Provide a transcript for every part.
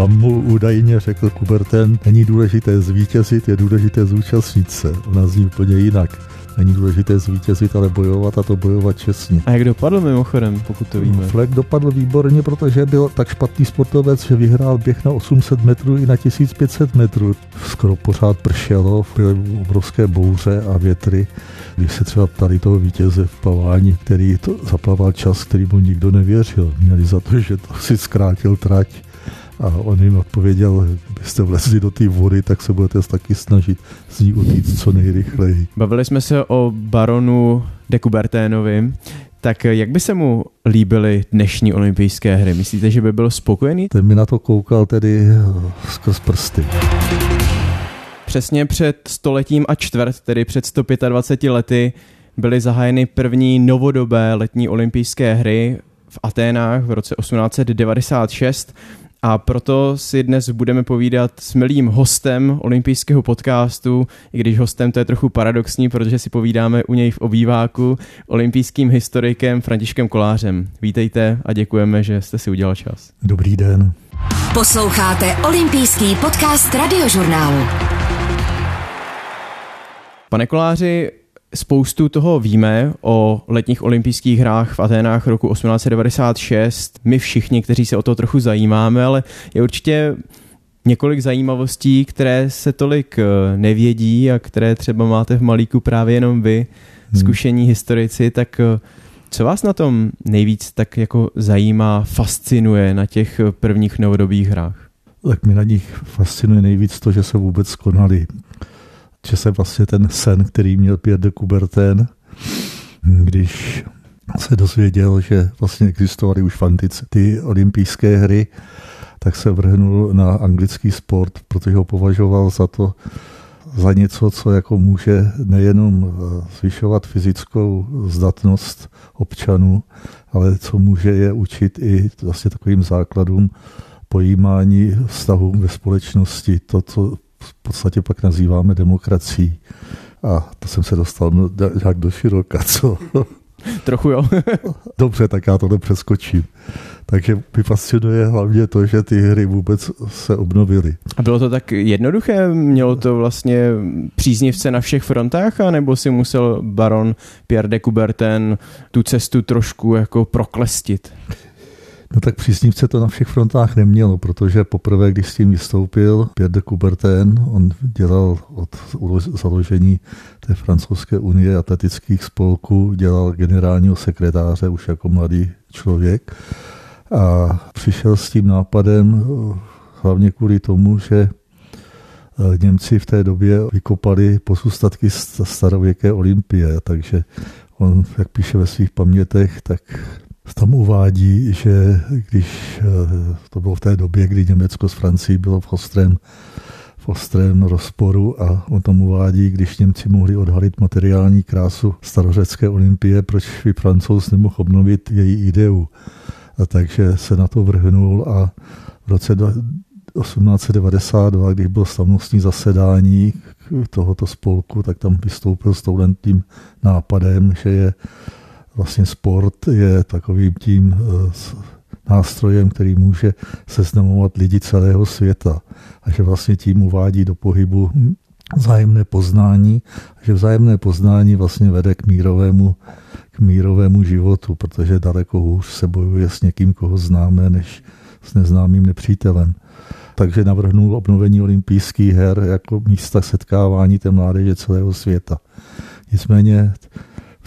Tam mu údajně řekl Kuberten, není důležité zvítězit, je důležité zúčastnit se. Ona zní úplně jinak. Není důležité zvítězit, ale bojovat a to bojovat čestně. A jak dopadl mimochodem, pokud to víme? Fleck dopadl výborně, protože byl tak špatný sportovec, že vyhrál běh na 800 metrů i na 1500 metrů. Skoro pořád pršelo, byly obrovské bouře a větry. Když se třeba ptali toho vítěze v plavání, který to zaplaval čas, který mu nikdo nevěřil. Měli za to, že to si zkrátil trať a on jim odpověděl, kdybyste vlezli do té vody, tak se budete taky snažit z ní utíct co nejrychleji. Bavili jsme se o baronu de Couberténovi. Tak jak by se mu líbily dnešní olympijské hry? Myslíte, že by byl spokojený? Ten mi na to koukal tedy skrz prsty. Přesně před stoletím a čtvrt, tedy před 125 lety, byly zahájeny první novodobé letní olympijské hry v Aténách v roce 1896 a proto si dnes budeme povídat s milým hostem olympijského podcastu, i když hostem to je trochu paradoxní, protože si povídáme u něj v obýváku, olympijským historikem Františkem Kolářem. Vítejte a děkujeme, že jste si udělal čas. Dobrý den. Posloucháte olympijský podcast radiožurnálu. Pane Koláři, Spoustu toho víme o letních olympijských hrách v Aténách roku 1896. My všichni, kteří se o to trochu zajímáme, ale je určitě několik zajímavostí, které se tolik eh, nevědí a které třeba máte v malíku právě jenom vy, hmm. zkušení historici, tak eh, co vás na tom nejvíc tak jako zajímá, fascinuje na těch prvních novodobých hrách? Tak mi na nich fascinuje nejvíc to, že se vůbec konali že se vlastně ten sen, který měl Pierre de Coubertin, když se dozvěděl, že vlastně existovaly už v antice ty olympijské hry, tak se vrhnul na anglický sport, protože ho považoval za to, za něco, co jako může nejenom eh, zvyšovat fyzickou zdatnost občanů, ale co může je učit i vlastně takovým základům pojímání vztahů ve společnosti. To, co v podstatě pak nazýváme demokracií. A to jsem se dostal nějak do široka, co? Trochu jo. Dobře, tak já to nepřeskočím. Takže mi fascinuje hlavně to, že ty hry vůbec se obnovily. A bylo to tak jednoduché? Mělo to vlastně příznivce na všech frontách, anebo si musel baron Pierre de Coubertin tu cestu trošku jako proklestit? No tak příznivce to na všech frontách nemělo, protože poprvé, když s tím vystoupil Pierre de Coubertin, on dělal od založení té francouzské unie atletických spolků, dělal generálního sekretáře už jako mladý člověk a přišel s tím nápadem hlavně kvůli tomu, že eh, Němci v té době vykopali pozůstatky starověké olympie, takže on, jak píše ve svých pamětech, tak tam uvádí, že když eh, to bylo v té době, kdy Německo s Francií bylo v ostrém, v ostrém rozporu a on tam uvádí, když Němci mohli odhalit materiální krásu starořecké olympie, proč by Francouz nemohl obnovit její ideu. A takže se na to vrhnul a v roce 1892, když bylo slavnostní zasedání tohoto spolku, tak tam vystoupil s tím nápadem, že je vlastně sport je takovým tím eh, nástrojem, který může seznamovat lidi celého světa a že vlastně tím uvádí do pohybu vzájemné poznání, že vzájemné poznání vlastně vede k mírovému, k mírovému životu, protože daleko hůř se bojuje s někým, koho známe, než s neznámým nepřítelem. Takže navrhnul obnovení olympijských her jako místa setkávání té mládeže celého světa. Nicméně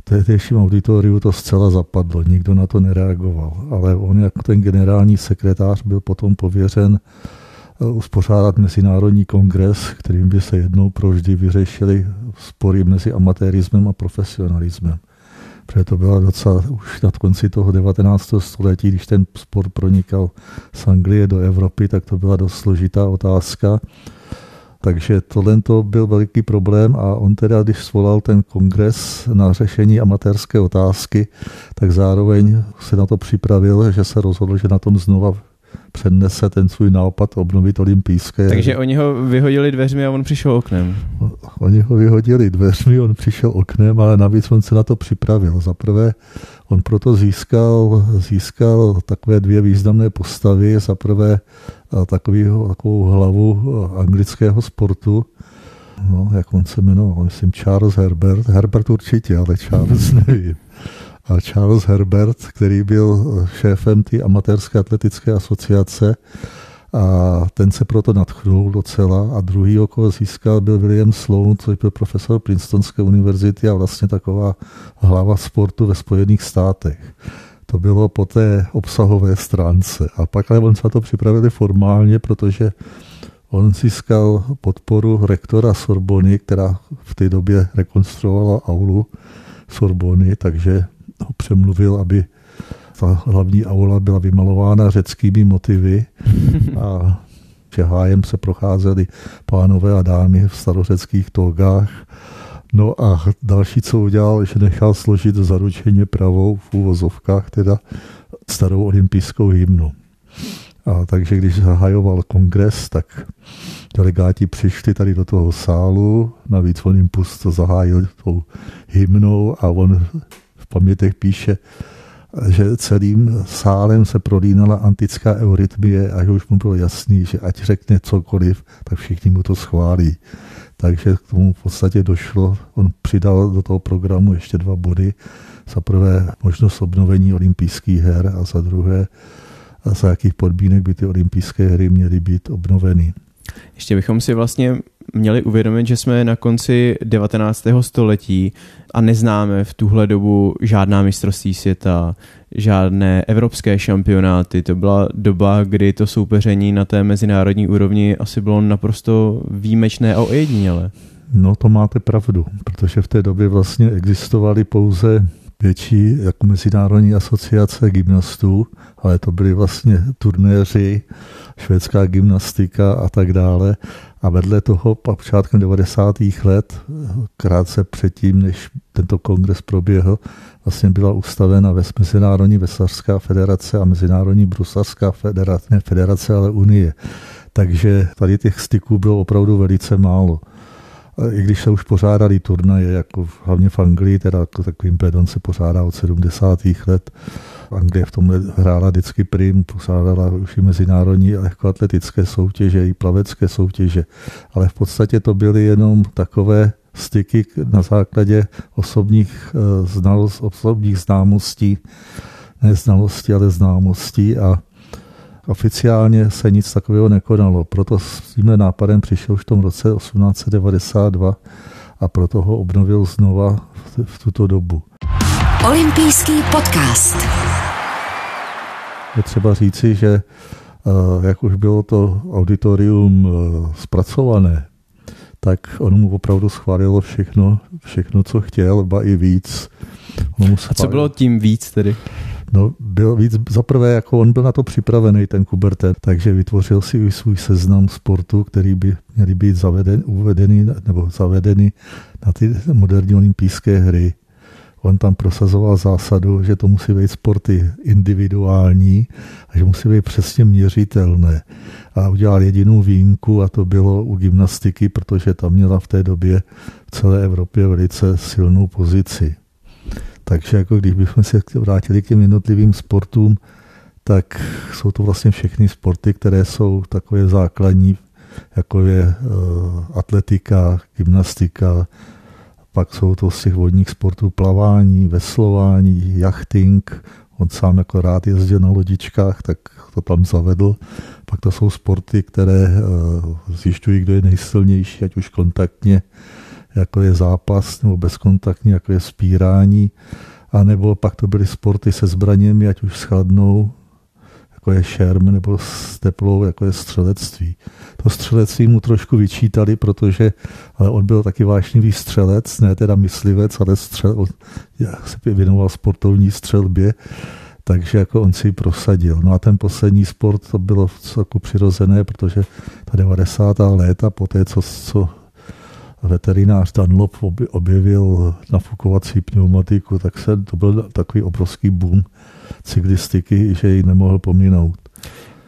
tehdejším auditoriu to zcela zapadlo, nikdo na to nereagoval. Ale on jako ten generální sekretář byl potom pověřen eh, uspořádat mezinárodní kongres, kterým by se jednou provždy vyřešili spory mezi amatérismem a profesionalismem. Protože to byla docela už na konci toho 19. století, když ten sport pronikal z Anglie do Evropy, tak to byla dost složitá otázka. Takže tohle to byl veliký problém a on teda, když svolal ten kongres na řešení amatérské otázky, tak zároveň se na to připravil, že se rozhodl, že na tom znova přednese ten svůj nápad obnovit olympijské. Takže oni ho vyhodili dveřmi a on přišel oknem. Oni ho vyhodili dveřmi, on přišel oknem, ale navíc on se na to připravil. Za prvé, on proto získal, získal takové dvě významné postavy. Za prvé takový, takovou hlavu anglického sportu, no, jak on se jmenoval, myslím Charles Herbert, Herbert určitě, ale Charles nevím. A Charles Herbert, který byl šéfem té amatérské atletické asociace, a ten se proto nadchnul docela. A druhý, koho získal, byl William Sloan, což byl profesor Princetonské univerzity a vlastně taková hlava sportu ve Spojených státech. To bylo po té obsahové stránce. A pak ale on se to připravili formálně, protože on získal podporu rektora Sorbony, která v té době rekonstruovala aulu Sorbony, takže ho přemluvil, aby ta hlavní aula byla vymalována řeckými motivy a že hájem se procházeli pánové a dámy v starořeckých togách. No a další, co udělal, že nechal složit zaručeně pravou v úvozovkách, teda starou olympijskou hymnu. A takže když zahajoval kongres, tak delegáti přišli tady do toho sálu, navíc on jim to zahájil tou hymnou a on v pamětech píše, že celým sálem se prolínala antická eurytmie a že už mu bylo jasný, že ať řekne cokoliv, tak všichni mu to schválí. Takže k tomu v podstatě došlo. On přidal do toho programu ještě dva body. Za prvé možnost obnovení olympijských her a za druhé a za jakých podmínek by ty olympijské hry měly být obnoveny. Ještě bychom si vlastně měli uvědomit, že jsme na konci 19. století a neznáme v tuhle dobu žádná mistrovství světa, žádné evropské šampionáty. To byla doba, kdy to soupeření na té mezinárodní úrovni asi bylo naprosto výjimečné a ojedinělé. No to máte pravdu, protože v té době vlastně existovaly pouze větší jako mezinárodní asociace gymnastů, ale to byly vlastně turnéři, švédská gymnastika a tak dále. A vedle toho počátkem 90. let, krátce předtím, než tento kongres proběhl, vlastně byla ustavena ve Mezinárodní veslařská federace a Mezinárodní bruslařská federace, ne federace, ale unie. Takže tady těch styků bylo opravdu velice málo i když se už pořádali turnaje, jako hlavně v Anglii, teda jako takový Wimbledon se pořádá od 70. let. Anglie v tomhle hrála vždycky prim, pořádala už i mezinárodní lehkoatletické soutěže, i plavecké soutěže, ale v podstatě to byly jenom takové styky na základě osobních, eh, znalost, osobních známostí, ne znalostí, ale známostí a Oficiálně se nic takového nekonalo, proto s tímhle nápadem přišel už v tom roce 1892 a proto ho obnovil znova v, v tuto dobu. Olympijský podcast. Je třeba říci, že eh, jak už bylo to auditorium eh, zpracované, tak on mu opravdu schválilo všechno, všechno co chtěl, ba i víc. A co bylo tím víc tedy? No, byl víc, zaprvé jako on byl na to připravený, ten Kuberte, takže vytvořil si svůj seznam sportu, který by měly být zaveden, uvedený nebo zavedeny na ty moderní olympijské hry. On tam prosazoval zásadu, že to musí být sporty individuální a že musí být přesně měřitelné. A udělal jedinou výjimku a to bylo u gymnastiky, protože tam měla v té době v celé Evropě velice silnou pozici. Takže jako když bychom se vrátili k těm jednotlivým sportům, tak jsou to vlastně všechny sporty, které jsou takové základní, jako je uh, atletika, gymnastika, pak jsou to z těch vodních sportů plavání, veslování, jachting, on sám jako rád jezdil na lodičkách, tak to tam zavedl. Pak to jsou sporty, které uh, zjišťují, kdo je nejsilnější, ať už kontaktně, jako je zápas, nebo bezkontaktní, jako je spírání, a nebo pak to byly sporty se zbraněmi, ať už s chladnou, jako je šerm, nebo s teplou, jako je střelectví. To střelectví mu trošku vyčítali, protože ale on byl taky vášnivý střelec, ne teda myslivec, ale střel, se věnoval sportovní střelbě, takže jako on si ji prosadil. No a ten poslední sport to bylo celku přirozené, protože ta 90. léta, po té, co, co veterinář Dunlop objevil nafukovací pneumatiku, tak se, to byl takový obrovský boom cyklistiky, že ji nemohl pominout.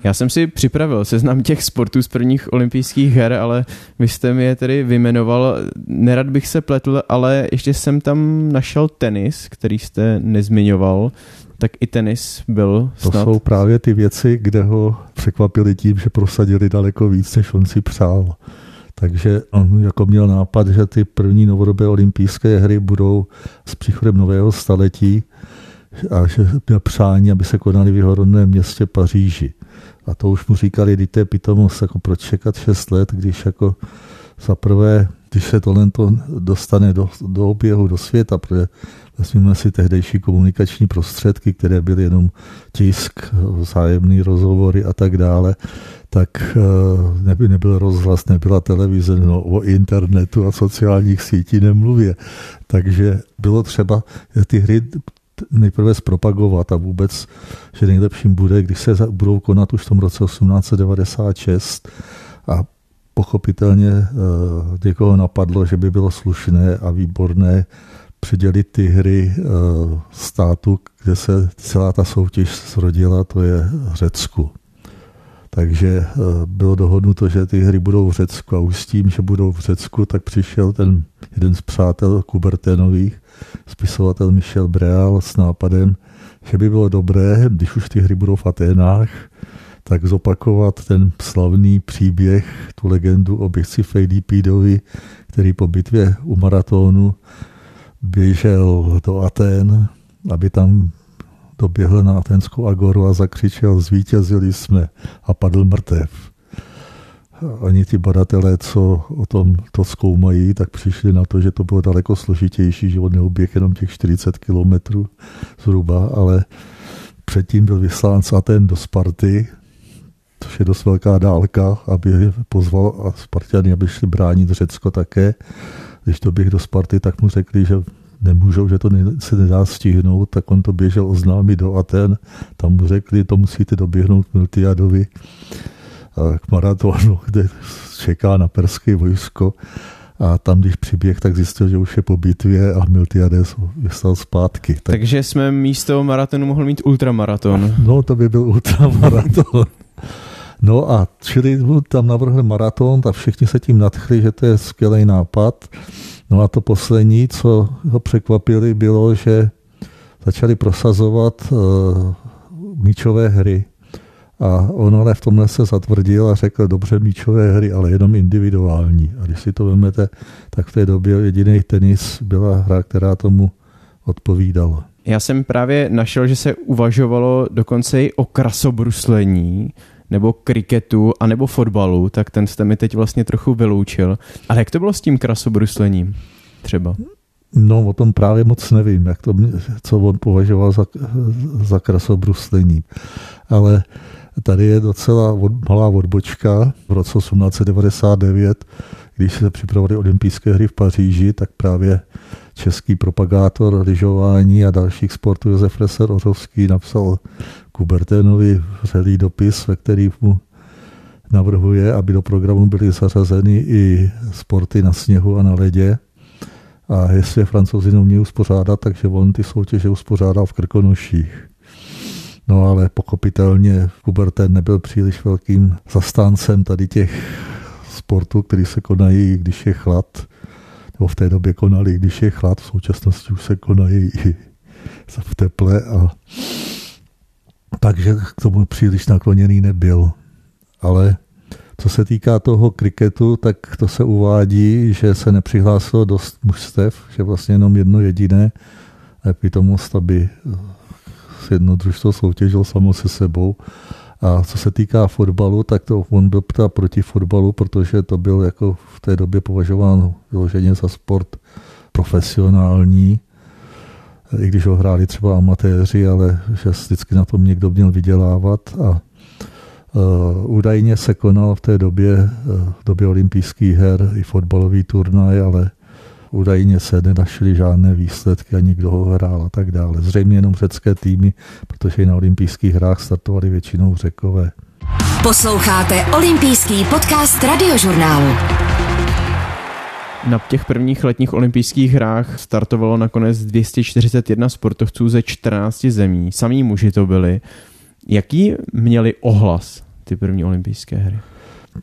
Já jsem si připravil seznam těch sportů z prvních olympijských her, ale vy jste mi je tedy vymenoval. Nerad bych se pletl, ale ještě jsem tam našel tenis, který jste nezmiňoval. Tak i tenis byl To snad. jsou právě ty věci, kde ho překvapili tím, že prosadili daleko víc, než on si přál. Takže on jako měl nápad, že ty první novodobé olympijské hry budou s příchodem nového staletí a že měl přání, aby se konaly v jeho rodném městě Paříži. A to už mu říkali, když to je pitomost, jako proč čekat 6 let, když jako za prvé, když se tohle to dostane do, do oběhu, do světa, protože vezměme si tehdejší komunikační prostředky, které byly jenom tisk, vzájemný rozhovory a tak dále, tak eh, neby nebyl rozhlas, nebyla televize, no o internetu a sociálních sítí nemluvě. Takže bylo třeba ty hry nejprve zpropagovat a vůbec, že nejlepším bude, když se budou konat už v tom roce 1896 a pochopitelně eh, někoho napadlo, že by bylo slušné a výborné přidělit ty hry eh, státu, kde se celá ta soutěž zrodila, to je Řecku. Takže eh, bylo dohodnuto, že ty hry budou v Řecku a už s tím, že budou v Řecku, tak přišel ten jeden z přátel Kuberténových, spisovatel Michel Breal s nápadem, že by bylo dobré, když už ty hry budou v Aténách, tak zopakovat ten slavný příběh, tu legendu o běžci Fejdipidovi, který po bitvě u maratonu běžel do Aten, aby tam doběhl na Atenskou agoru a zakřičel, zvítězili jsme a padl mrtev. Ani ti badatelé, co o tom to zkoumají, tak přišli na to, že to bylo daleko složitější, že on neuběh jenom těch 40 kilometrů zhruba, ale předtím byl vyslán z Aten do Sparty, což je dost velká dálka, aby pozval a Spartany, aby šli bránit Řecko také. Když to běh do Sparty, tak mu řekli, že nemůžou, že to se nedá stihnout, tak on to běžel oznámit do Aten. Tam mu řekli, to musíte doběhnout k Miltiadovi k maratonu, kde čeká na perské vojsko. A tam, když přiběh, tak zjistil, že už je po bitvě a Miltiades vystal zpátky. Tak... Takže jsme místo maratonu mohli mít ultramaraton. No, to by byl ultramaraton. No a čili tam navrhli maraton a všichni se tím nadchli, že to je skvělý nápad. No a to poslední, co ho překvapili, bylo, že začali prosazovat uh, míčové hry. A on ale v tomhle se zatvrdil a řekl, dobře, míčové hry, ale jenom individuální. A když si to vezmete, tak v té době jediný tenis byla hra, která tomu odpovídala. Já jsem právě našel, že se uvažovalo dokonce i o krasobruslení, nebo kriketu, anebo fotbalu, tak ten jste mi teď vlastně trochu vyloučil. Ale jak to bylo s tím krasobruslením třeba? No, o tom právě moc nevím, jak to, co on považoval za, za krasobruslení. Ale tady je docela od, malá odbočka. V roce 1899, když se připravovaly olympijské hry v Paříži, tak právě český propagátor lyžování a dalších sportů Josef Reser Ořovský napsal Kuberténovi vřelý dopis, ve který mu navrhuje, aby do programu byly zařazeny i sporty na sněhu a na ledě. A jestli je francouzi neumějí uspořádat, takže on ty soutěže uspořádal v Krkonoších. No ale pochopitelně Kuberten nebyl příliš velkým zastáncem tady těch sportů, které se konají, když je chlad, nebo v té době konali, když je chlad, v současnosti už se konají i v teple a takže k tomu příliš nakloněný nebyl. Ale co se týká toho kriketu, tak to se uvádí, že se nepřihlásilo dost mužstev, že vlastně jenom jedno jediné pitomost, aby jedno družstvo soutěžil samo se sebou. A co se týká fotbalu, tak to on byl ptá proti fotbalu, protože to byl jako v té době považován vyloženě za sport profesionální, i když ho hráli třeba amatéři, ale že vždycky na tom někdo měl vydělávat. A uh, údajně se konal v té době, uh, v době olympijských her i fotbalový turnaj, ale údajně se nenašly žádné výsledky a nikdo ho hrál a tak dále. Zřejmě jenom řecké týmy, protože i na olympijských hrách startovali většinou řekové. Posloucháte olympijský podcast radiožurnálu. Na těch prvních letních olympijských hrách startovalo nakonec 241 sportovců ze 14 zemí. Samí muži to byli. Jaký měli ohlas ty první olympijské hry?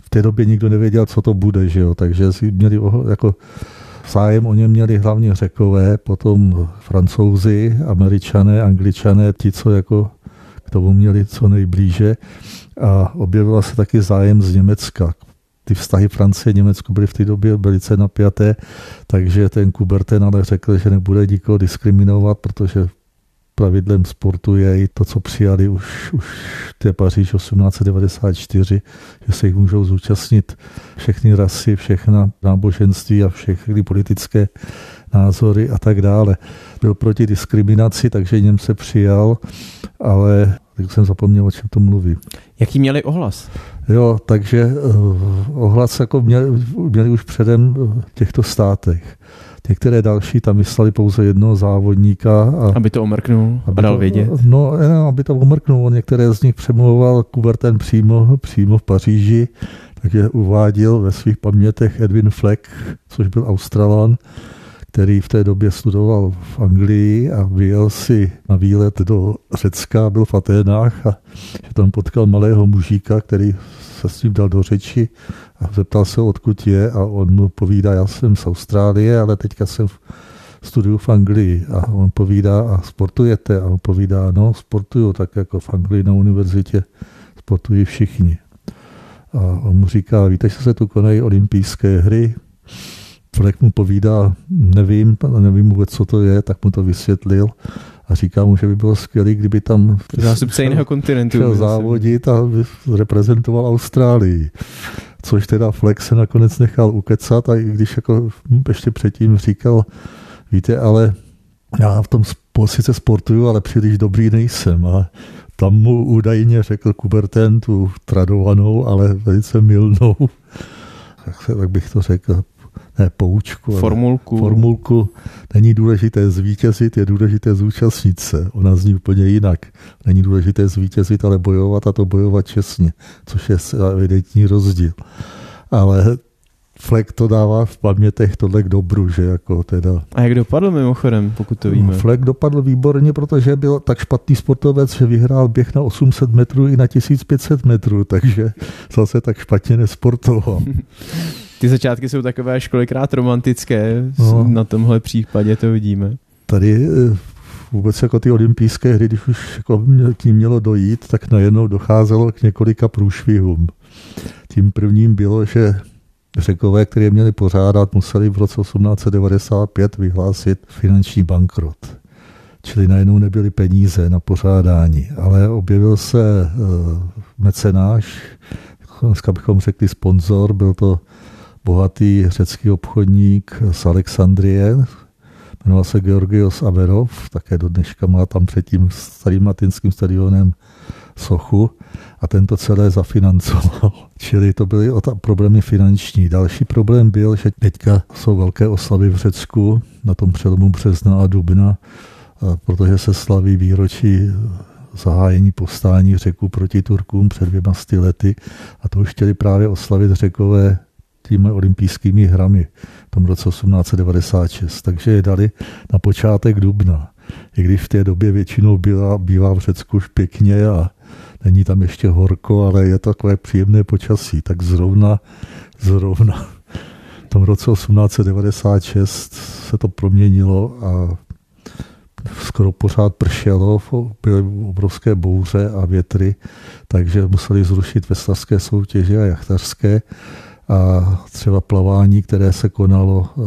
V té době nikdo nevěděl, co to bude, že jo? takže si měli jako zájem o ně měli hlavně řekové, potom francouzi, američané, angličané, ti, co jako k tomu měli co nejblíže. A objevila se taky zájem z Německa. Ty vztahy Francie a Německo byly v té době velice napjaté, takže ten Kuberten ale řekl, že nebude nikoho diskriminovat, protože pravidlem sportu je i to, co přijali už, už té Paříž 1894, že se jich můžou zúčastnit všechny rasy, všechna náboženství a všechny politické názory a tak dále. Byl proti diskriminaci, takže něm se přijal, ale tak jsem zapomněl, o čem to mluví. Jaký měli ohlas? Jo, takže uh, ohlas jako měli, měli už předem v těchto státech. Některé další tam vyslali pouze jednoho závodníka. A, aby to omrknul aby a dal to, vědět. No, ne, aby to omrknul. Některé z nich přemluval Kuberten přímo, přímo v Paříži, takže uváděl ve svých pamětech Edwin Fleck, což byl Australan, který v té době studoval v Anglii a vyjel si na výlet do Řecka, byl v Aténách a že tam potkal malého mužíka, který se s ním dal do řeči a zeptal se, odkud je a on mu povídá, já jsem z Austrálie, ale teďka jsem v studiu v Anglii a on povídá, a sportujete? A on povídá, no sportuju, tak jako v Anglii na univerzitě sportují všichni. A on mu říká, víte, že se tu konají olympijské hry? Fleck mu povídá, nevím, nevím vůbec, co to je, tak mu to vysvětlil a říká mu, že by bylo skvělé, kdyby tam zástupce jiného kontinentu šel závodit a reprezentoval Austrálii. Což teda Flex se nakonec nechal ukecat a i když jako ještě předtím říkal, víte, ale já v tom sice sportuju, ale příliš dobrý nejsem. A tam mu údajně řekl Kuberten tu tradovanou, ale velice milnou, tak, se, tak bych to řekl, ne poučku, formulku. formulku. Není důležité zvítězit, je důležité zúčastnit se. Ona zní úplně jinak. Není důležité zvítězit, ale bojovat a to bojovat čestně, což je evidentní rozdíl. Ale Fleck to dává v pamětech tohle k dobru, že jako teda... A jak dopadl mimochodem, pokud to víme? Fleck dopadl výborně, protože byl tak špatný sportovec, že vyhrál běh na 800 metrů i na 1500 metrů, takže zase tak špatně nesportoval. Ty začátky jsou takové až kolikrát romantické, no. na tomhle případě to vidíme. Tady eh, vůbec jako ty olympijské hry, když už jako k ním mělo dojít, tak najednou docházelo k několika průšvihům. Tím prvním bylo, že Řekové, které měli pořádat, museli v roce 1895 vyhlásit finanční bankrot. Čili najednou nebyly peníze na pořádání, ale objevil se uh, mecenáš, dneska bychom řekli sponzor, byl to bohatý řecký obchodník z Alexandrie, jmenoval se Georgios Averov, také do dneška má tam před tím starým latinským stadionem sochu a tento celé zafinancoval. Čili to byly problémy finanční. Další problém byl, že teďka jsou velké oslavy v Řecku na tom přelomu března a dubna, protože se slaví výročí zahájení povstání Řeku proti Turkům před dvěma sty lety a to už chtěli právě oslavit Řekové těmi olympijskými hrami v tom roce 1896. Takže je dali na počátek dubna. I když v té době většinou byla, bývá v Řecku už pěkně a není tam ještě horko, ale je takové příjemné počasí. Tak zrovna, zrovna v tom roce 1896 se to proměnilo a skoro pořád pršelo, byly obrovské bouře a větry, takže museli zrušit veslařské soutěže a jachtařské a třeba plavání, které se konalo, eh,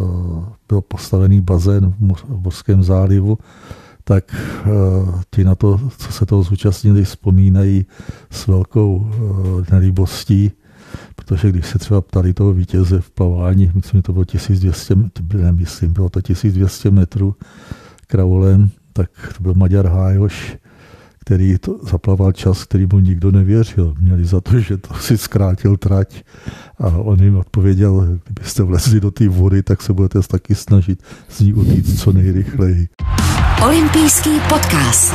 byl postavený bazén v Morském zálivu, tak eh, ti na to, co se toho zúčastnili, vzpomínají s velkou eh, nelíbostí, protože když se třeba ptali toho vítěze v plavání, myslím, že to bylo 1200, ne, myslím, bylo to 1200 metrů kravolem, tak to byl Maďar Hájoš, který to zaplaval čas, který mu nikdo nevěřil. Měli za to, že to si zkrátil trať a on jim odpověděl, kdybyste vlezli do té vody, tak se budete taky snažit z ní odjít co nejrychleji. Olympijský podcast.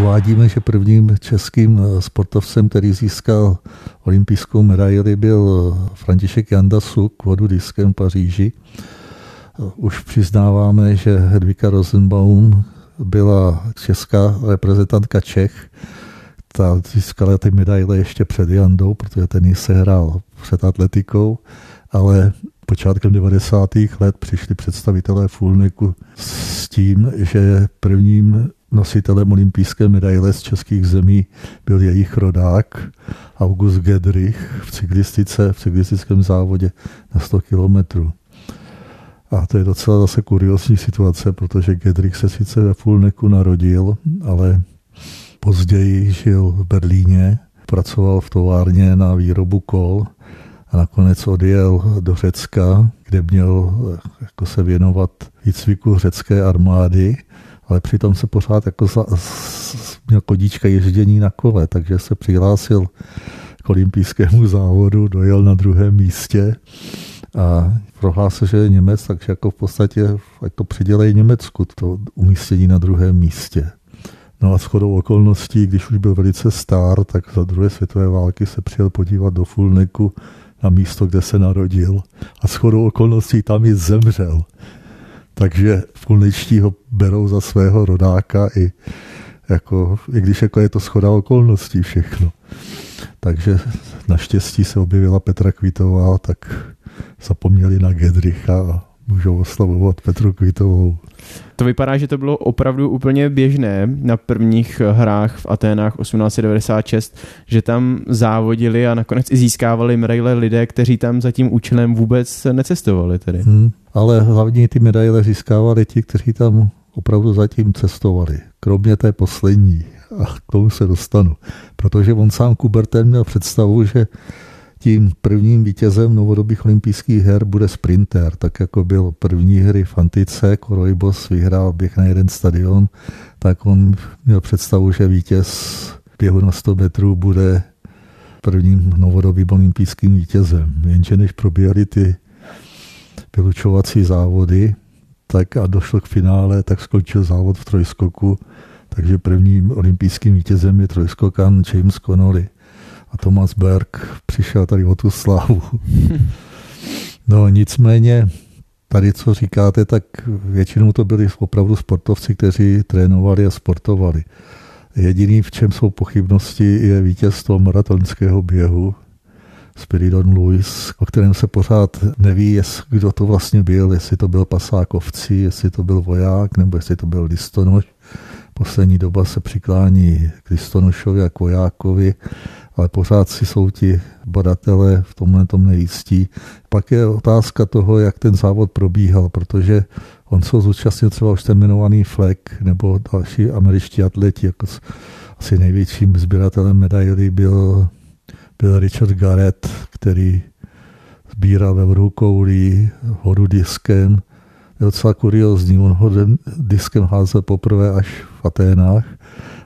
Uvádíme, že prvním českým eh, sportovcem, který získal olympijskou medaili, byl eh, František Janda k vodu diskem v Paříži. Eh, už přiznáváme, že Hedvika Rosenbaum byla česká reprezentantka Čech, ta získala ty medaile ještě před Jandou, protože ten se hrál před atletikou, ale počátkem 90. let přišli představitelé Fulniku s tím, že prvním nositelem olympijské medaile z českých zemí byl jejich rodák August Gedrich v cyklistice, v cyklistickém závodě na 100 kilometrů. A to je docela zase kuriosní situace, protože Gedrich se sice ve Fulneku narodil, ale později žil v Berlíně, pracoval v továrně na výrobu kol a nakonec odjel do Řecka, kde měl jako se věnovat výcviku řecké armády, ale přitom se pořád jako za, měl kodíčka ježdění na kole, takže se přihlásil k olympijskému závodu, dojel na druhém místě a prohlásil, že je Němec, takže jako v podstatě ať to přidělej Německu, to umístění na druhém místě. No a shodou okolností, když už byl velice star, tak za druhé světové války se přijel podívat do Fulneku na místo, kde se narodil. A shodou okolností tam i zemřel. Takže Fulnečtí ho berou za svého rodáka i, jako, i když jako je to schoda okolností všechno. Takže naštěstí se objevila Petra Kvítová, tak zapomněli na Gedricha a můžou oslavovat Petru Kvítovou. To vypadá, že to bylo opravdu úplně běžné na prvních hrách v Aténách 1896, že tam závodili a nakonec i získávali medaile lidé, kteří tam za tím účelem vůbec necestovali. Tedy. Hmm, ale hlavně ty medaile získávali ti, kteří tam opravdu zatím cestovali. Kromě té poslední. A k tomu se dostanu. Protože on sám Kuberten měl představu, že tím prvním vítězem novodobých olympijských her bude sprinter, tak jako byl první hry v Antice, Korojbos vyhrál běh na jeden stadion, tak on měl představu, že vítěz běhu na 100 metrů bude prvním novodobým olympijským vítězem. Jenže než proběhly ty vylučovací závody, tak a došlo k finále, tak skončil závod v trojskoku, takže prvním olympijským vítězem je trojskokan James Connolly a Thomas Berg přišel tady o tu slávu. No nicméně, tady co říkáte, tak většinou to byli opravdu sportovci, kteří trénovali a sportovali. Jediný, v čem jsou pochybnosti, je vítězstvo maratonského běhu Spiridon Lewis, o kterém se pořád neví, jest, kdo to vlastně byl, jestli to byl pasák ovcí, jestli to byl voják, nebo jestli to byl listonoš. Poslední doba se přiklání k listonošovi a k vojákovi ale pořád si jsou ti badatelé v tomhle tom nejistí. Pak je otázka toho, jak ten závod probíhal, protože on se zúčastnil třeba už ten jmenovaný Fleck nebo další američtí atleti, jako asi největším sběratelem medailí byl, byl Richard Garrett, který sbíral ve vrhu koulí, hodu diskem. Je docela kuriozní, on ho diskem házel poprvé až v Aténách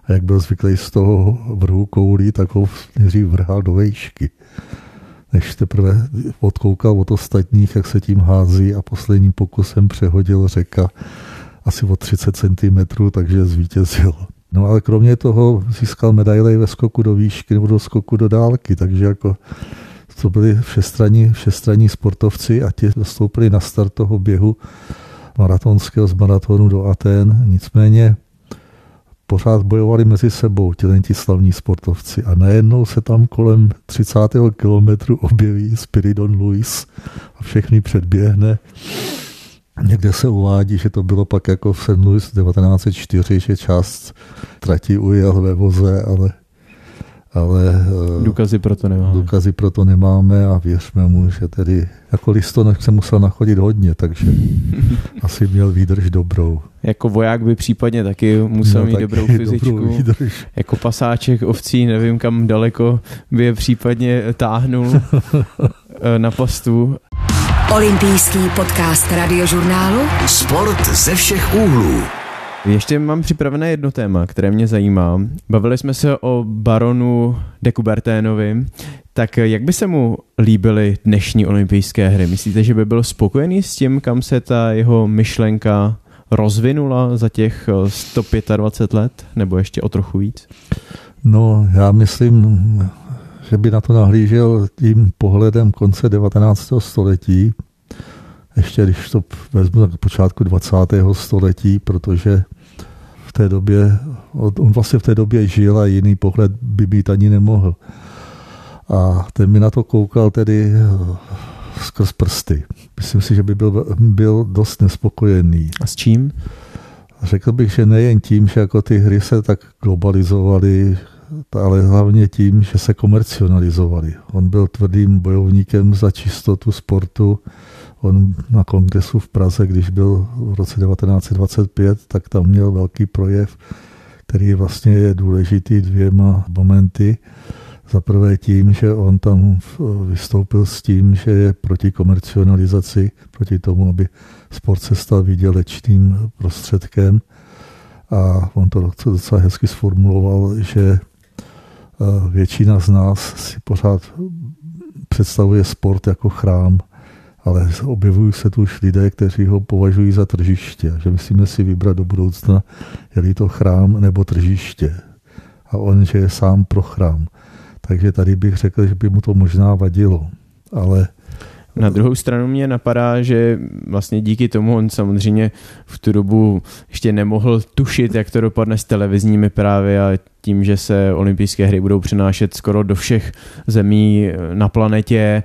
a jak byl zvyklý z toho vrhu koulí, tak ho nejdřív vrhal do vejšky. Než teprve odkoukal od ostatních, jak se tím hází a posledním pokusem přehodil řeka asi o 30 cm, takže zvítězil. No ale kromě toho získal medaile ve skoku do výšky nebo do skoku do dálky, takže jako to byli všestranní, všestranní sportovci a ti zastoupili na start toho běhu maratonského z maratonu do Aten. Nicméně pořád bojovali mezi sebou ti slavní sportovci a najednou se tam kolem 30. kilometru objeví Spiridon Lewis a všechny předběhne. Někde se uvádí, že to bylo pak jako v St. Louis 1904, že část trati ujel ve voze, ale ale eh, důkazy proto nemáme. Důkazy proto nemáme a věřme mu, že tedy jako listonoš se musel nachodit hodně, takže asi měl výdrž dobrou. Jako voják by případně taky musel mít taky dobrou fyzičku. Dobrou výdrž. Jako pasáček ovcí, nevím kam daleko by je případně táhnul eh, na postu. Olympijský podcast radiožurnálu Sport ze všech úhlů. Ještě mám připravené jedno téma, které mě zajímá. Bavili jsme se o baronu de Couberténovi. Tak jak by se mu líbily dnešní olympijské hry? Myslíte, že by byl spokojený s tím, kam se ta jeho myšlenka rozvinula za těch 125 let, nebo ještě o trochu víc? No, já myslím, že by na to nahlížel tím pohledem konce 19. století, ještě když to vezmu na počátku 20. století, protože v té době, on vlastně v té době žil a jiný pohled by být ani nemohl. A ten mi na to koukal tedy eh, skrz prsty. Myslím si, že by byl, byl dost nespokojený. A s čím? Řekl bych, že nejen tím, že jako ty hry se tak globalizovaly, ale hlavně tím, že se komercionalizovaly. On byl tvrdým bojovníkem za čistotu sportu. On na kongresu v Praze, když byl v roce 1925, tak tam měl velký projev, který vlastně je důležitý dvěma momenty. Za prvé tím, že on tam vystoupil s tím, že je proti komercionalizaci, proti tomu, aby sport se stal výdělečným prostředkem. A on to docela hezky sformuloval, že eh, většina z nás si pořád představuje sport jako chrám, ale objevují se tu už lidé, kteří ho považují za tržiště. Že musíme si vybrat do budoucna, je to chrám nebo tržiště. A on, že je sám pro chrám. Takže tady bych řekl, že by mu to možná vadilo. Ale na druhou stranu mě napadá, že vlastně díky tomu on samozřejmě v tu dobu ještě nemohl tušit, jak to dopadne s televizními právy a tím, že se olympijské hry budou přenášet skoro do všech zemí na planetě,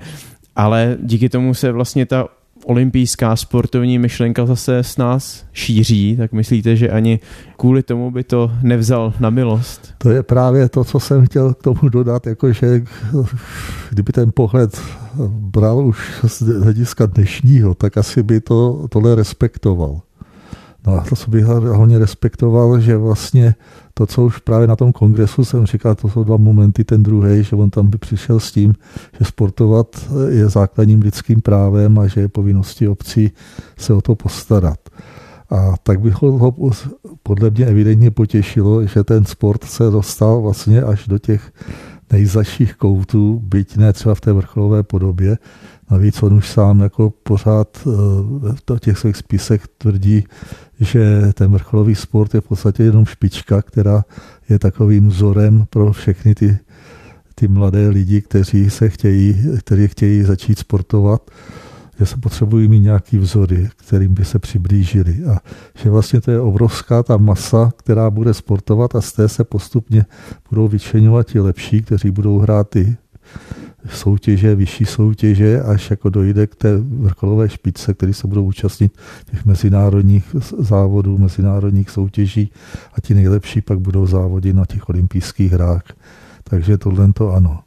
ale díky tomu se vlastně ta olympijská sportovní myšlenka zase s nás šíří, tak myslíte, že ani kvůli tomu by to nevzal na milost? To je právě to, co jsem chtěl k tomu dodat, jakože kdyby ten pohled bral už z hlediska dnešního, tak asi by to tohle respektoval. No a to, co bych hlavně respektoval, že vlastně to, co už právě na tom kongresu jsem říkal, to jsou dva momenty, ten druhý, že on tam by přišel s tím, že sportovat je základním lidským právem a že je povinností obcí se o to postarat. A tak bych ho podle mě evidentně potěšilo, že ten sport se dostal vlastně až do těch nejzaších koutů, byť ne třeba v té vrcholové podobě. Navíc on už sám jako pořád eh, v těch svých spisech tvrdí, že ten vrcholový sport je v podstatě jenom špička, která je takovým vzorem pro všechny ty, ty mladé lidi, kteří se chtějí, kteří chtějí začít sportovat že se potřebují mít nějaký vzory, kterým by se přiblížili. A že vlastně to je obrovská ta masa, která bude sportovat a z té se postupně budou vyčenovat ti lepší, kteří budou hrát ty soutěže, vyšší soutěže, až jako dojde k té vrcholové špičce, který se budou účastnit těch mezinárodních závodů, mezinárodních soutěží a ti nejlepší pak budou závody na těch olympijských hrách. Takže tohle to ano.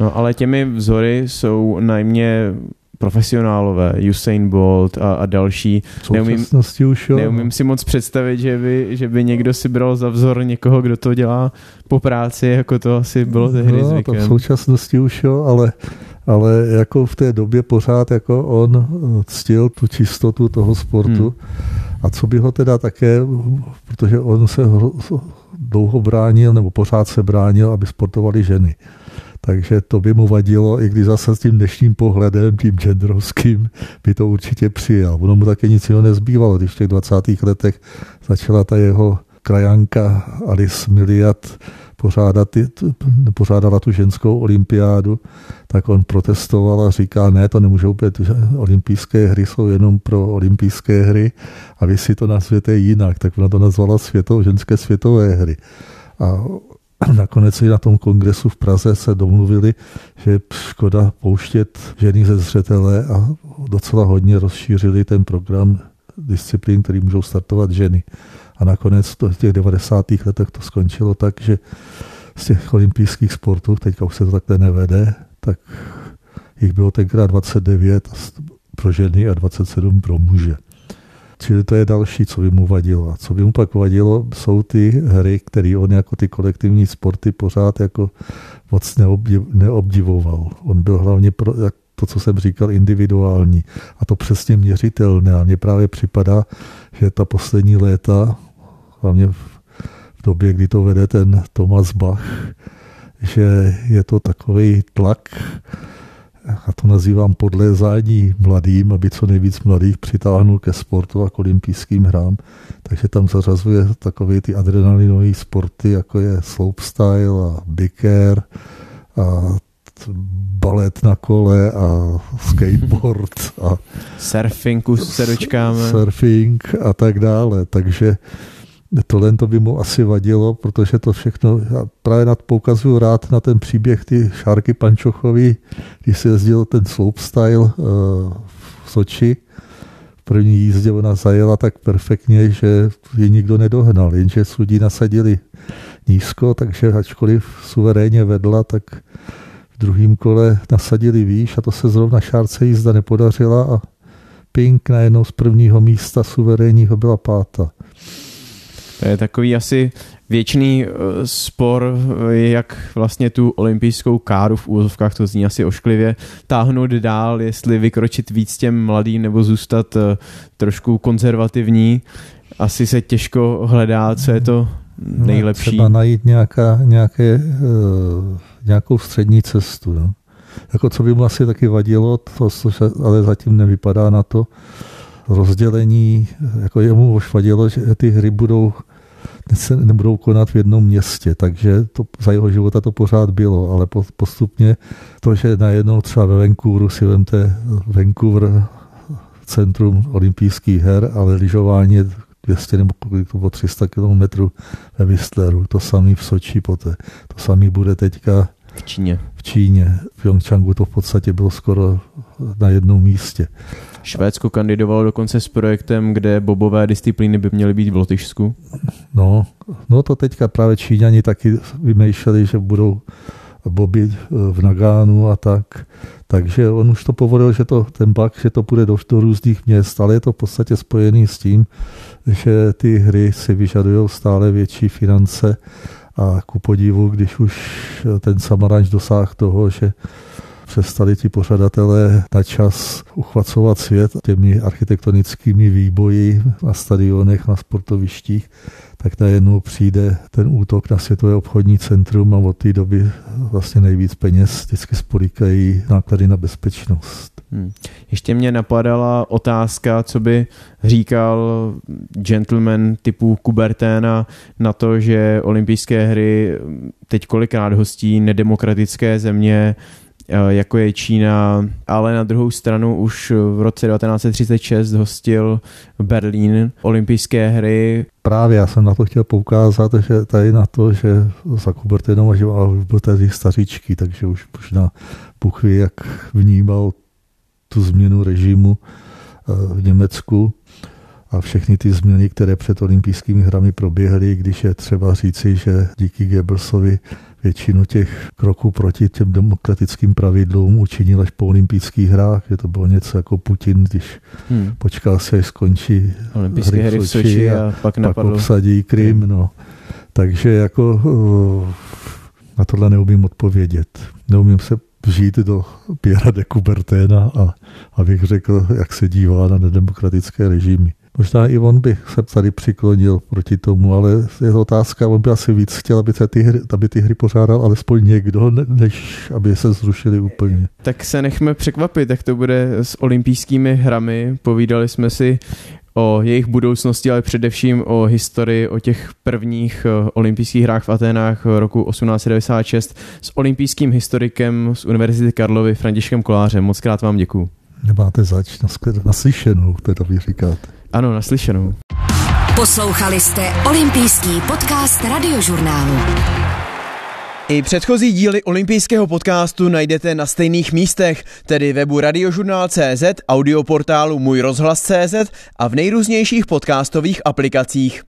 No ale těmi vzory jsou najmě profesionálové, Usain Bolt a, a další. Neumím, už jo. neumím si moc představit, že by, že by někdo si bral za vzor někoho, kdo to dělá po práci, jako to asi bylo tehdy no, zvykem. To v současnosti už jo, ale, ale jako v té době pořád jako on ctil tu čistotu toho sportu. Hmm. A co by ho teda také, protože on se dlouho bránil, nebo pořád se bránil, aby sportovali ženy takže to by mu vadilo, i když zase s tím dnešním pohledem, tím genderovským, by to určitě přijal. Ono mu také nic jiného nezbývalo, když v těch 20. letech začala ta jeho krajanka Alice Miliat pořádat, pořádala tu ženskou olympiádu, tak on protestoval a říká, ne, to nemůžou být, olympijské hry jsou jenom pro olympijské hry a vy si to nazvěte jinak. Tak ona to nazvala světo, ženské světové hry. A nakonec i na tom kongresu v Praze se domluvili, že je škoda pouštět ženy ze zřetele a docela hodně rozšířili ten program disciplín, který můžou startovat ženy. A nakonec to v těch 90. letech to skončilo tak, že z těch olympijských sportů, teďka už se to takhle nevede, tak jich bylo tenkrát 29 pro ženy a 27 pro muže. Čili to je další, co by mu vadilo. A co by mu pak vadilo, jsou ty hry, které on jako ty kolektivní sporty pořád jako moc neobdiv, neobdivoval. On byl hlavně pro, jak to, co jsem říkal, individuální. A to přesně měřitelné. A mně právě připadá, že ta poslední léta, hlavně v, v době, kdy to vede ten Thomas Bach, že je to takový tlak, a to nazývám podlézání mladým, aby co nejvíc mladých přitáhnul ke sportu a k olympijským hrám. Takže tam zařazuje takové ty adrenalinové sporty, jako je slopestyle a big air a balet na kole a skateboard a surfing se dočkáme. Surfing a tak dále. Takže tohle to by mu asi vadilo, protože to všechno, já právě nad poukazuju rád na ten příběh ty Šárky Pančochový, když si jezdil ten slopestyle uh, v Soči, v první jízdě ona zajela tak perfektně, že ji nikdo nedohnal, jenže sudí nasadili nízko, takže ačkoliv suverénně vedla, tak v druhém kole nasadili výš a to se zrovna Šárce jízda nepodařila a Pink najednou z prvního místa suverénního byla páta. To je takový asi věčný uh, spor, jak vlastně tu olympijskou káru v úvozovkách, to zní asi ošklivě, táhnout dál, jestli vykročit víc těm mladým nebo zůstat trošku konzervativní. Asi se těžko hledá, co je to no, nejlepší. Třeba najít nějaká, nějaké, nějakou střední cestu. No. Jako co by mu asi taky vadilo, to, ale zatím nevypadá na to, rozdělení, jako jemu už vadilo, že ty hry budou se nebudou konat v jednom městě, takže to, za jeho života to pořád bylo, ale postupně to, že najednou třeba ve Vancouveru si vemte Vancouver centrum olympijských her, ale lyžování je 200 nebo kolik to bylo 300 km ve Whistleru, to samý v Soči poté, to samý bude teďka v Číně. V Číně. V Pyeongchangu to v podstatě bylo skoro na jednom místě. Švédsko kandidovalo dokonce s projektem, kde bobové disciplíny by měly být v Lotyšsku. No, no to teďka právě Číňani taky vymýšleli, že budou boby v Nagánu a tak. Takže on už to povolil, že to, ten bak, že to bude do, do různých měst, ale je to v podstatě spojený s tím, že ty hry si vyžadují stále větší finance a ku podivu, když už ten Samaranč dosáhl toho, že přestali ti pořadatelé na čas uchvacovat svět těmi architektonickými výboji na stadionech, na sportovištích, tak najednou přijde ten útok na Světové obchodní centrum a od té doby vlastně nejvíc peněz vždycky spolíkají náklady na bezpečnost. Hmm. Ještě mě napadala otázka, co by říkal gentleman typu Kuberténa na to, že olympijské hry teď kolikrát hostí nedemokratické země, jako je Čína, ale na druhou stranu už v roce 1936 hostil Berlín olympijské hry. Právě já jsem na to chtěl poukázat, že tady na to, že za Kuberténova že byl tady staříčky, takže už možná Bůh ví, jak vnímal tu změnu režimu eh, v Německu a všechny ty změny, které před olympijskými hrami proběhly, když je třeba říci, že díky Goebbelsovi většinu těch kroků proti těm demokratickým pravidlům učinil až po olympijských hrách, že to bylo něco jako Putin, když hmm. počkal se, až skončí olympijské hry v Soči a, a pak, pak obsadí Krym. No. Takže jako eh, na tohle neumím odpovědět. Neumím se vžít do Piera de Couberténa a abych řekl, jak se dívá na nedemokratické režimy. Možná i on by se tady přiklonil proti tomu, ale je to otázka, on by asi víc chtěl, aby, se ty hry, aby ty hry pořádal alespoň někdo, než aby se zrušili úplně. Tak se nechme překvapit, jak to bude s olympijskými hrami. Povídali jsme si o jejich budoucnosti, ale především o historii, o těch prvních eh, olympijských hrách v Aténách roku 1896 s olympijským historikem z Univerzity Karlovy Františkem Kolářem. Moc krát vám děkuju. Nemáte zač, naslyšenou, teda vy říkáte. Ano, naslyšenou. Poslouchali jste olympijský podcast radiožurnálu. I předchozí díly olympijského podcastu najdete na stejných místech, tedy webu radiožurnál.cz, audioportálu Můj rozhlas.cz a v nejrůznějších podcastových aplikacích.